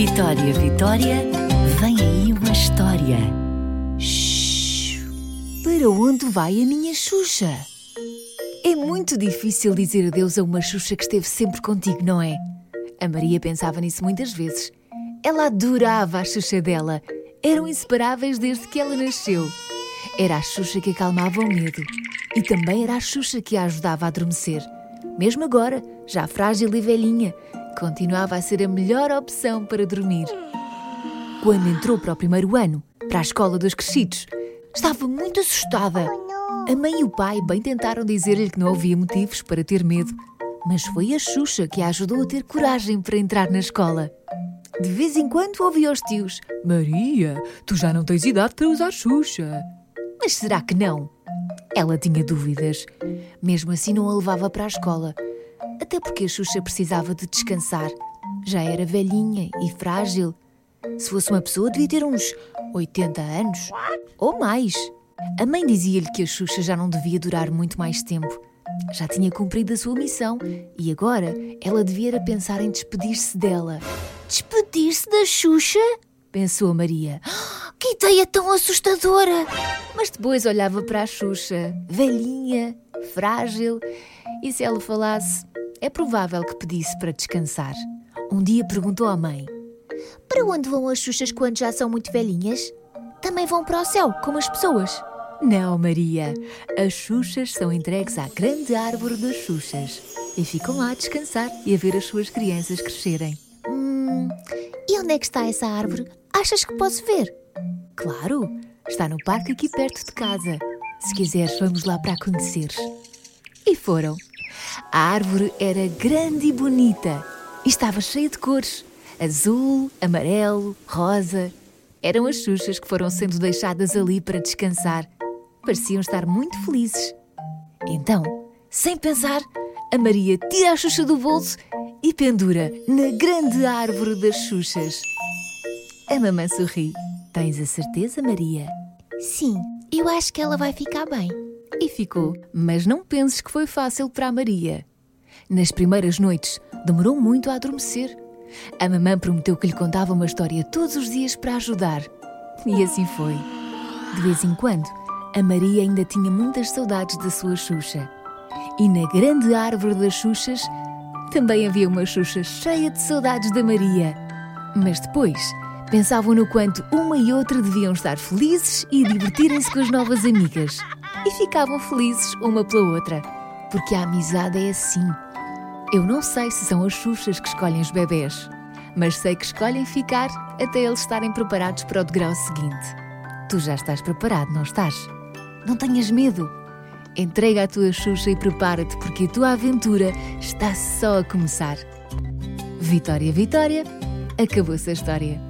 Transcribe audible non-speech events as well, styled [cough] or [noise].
Vitória, Vitória, vem aí uma história. Shhh. Para onde vai a minha Xuxa? É muito difícil dizer adeus a uma Xuxa que esteve sempre contigo, não é? A Maria pensava nisso muitas vezes. Ela adorava a Xuxa dela. Eram inseparáveis desde que ela nasceu. Era a Xuxa que acalmava o medo. E também era a Xuxa que a ajudava a adormecer. Mesmo agora, já frágil e velhinha, continuava a ser a melhor opção para dormir. Quando entrou para o primeiro ano, para a escola dos crescidos, estava muito assustada. A mãe e o pai bem tentaram dizer-lhe que não havia motivos para ter medo, mas foi a Xuxa que a ajudou a ter coragem para entrar na escola. De vez em quando ouvia aos tios: Maria, tu já não tens idade para usar Xuxa. Mas será que não? Ela tinha dúvidas. Mesmo assim, não a levava para a escola. Até porque a Xuxa precisava de descansar. Já era velhinha e frágil. Se fosse uma pessoa, devia ter uns 80 anos ou mais. A mãe dizia-lhe que a Xuxa já não devia durar muito mais tempo. Já tinha cumprido a sua missão e agora ela devia pensar em despedir-se dela. Despedir-se da Xuxa? pensou a Maria. [gasps] Que ideia tão assustadora! Mas depois olhava para a Xuxa, velhinha, frágil, e se ela falasse, é provável que pedisse para descansar. Um dia perguntou à mãe: Para onde vão as Xuxas quando já são muito velhinhas? Também vão para o céu, como as pessoas? Não, Maria. As Xuxas são entregues à grande árvore das Xuxas e ficam lá a descansar e a ver as suas crianças crescerem. Hum, e onde é que está essa árvore? Achas que posso ver? Claro, está no parque aqui perto de casa. Se quiseres, vamos lá para a conheceres. E foram. A árvore era grande e bonita e estava cheia de cores: azul, amarelo, rosa. Eram as Xuxas que foram sendo deixadas ali para descansar. Pareciam estar muito felizes. Então, sem pensar, a Maria tira a Xuxa do bolso e pendura na grande árvore das Xuxas. A mamãe sorri. Tens a certeza, Maria? Sim, eu acho que ela vai ficar bem. E ficou. Mas não penses que foi fácil para a Maria. Nas primeiras noites, demorou muito a adormecer. A mamã prometeu que lhe contava uma história todos os dias para ajudar. E assim foi. De vez em quando, a Maria ainda tinha muitas saudades da sua Xuxa. E na grande árvore das Xuxas também havia uma Xuxa cheia de saudades da Maria. Mas depois, pensavam no quanto uma e outra deviam estar felizes e divertirem-se com as novas amigas. E ficavam felizes uma pela outra, porque a amizade é assim. Eu não sei se são as Xuxas que escolhem os bebés, mas sei que escolhem ficar até eles estarem preparados para o degrau seguinte. Tu já estás preparado, não estás? Não tenhas medo. Entrega a tua Xuxa e prepara-te, porque a tua aventura está só a começar. Vitória, Vitória, acabou-se a história.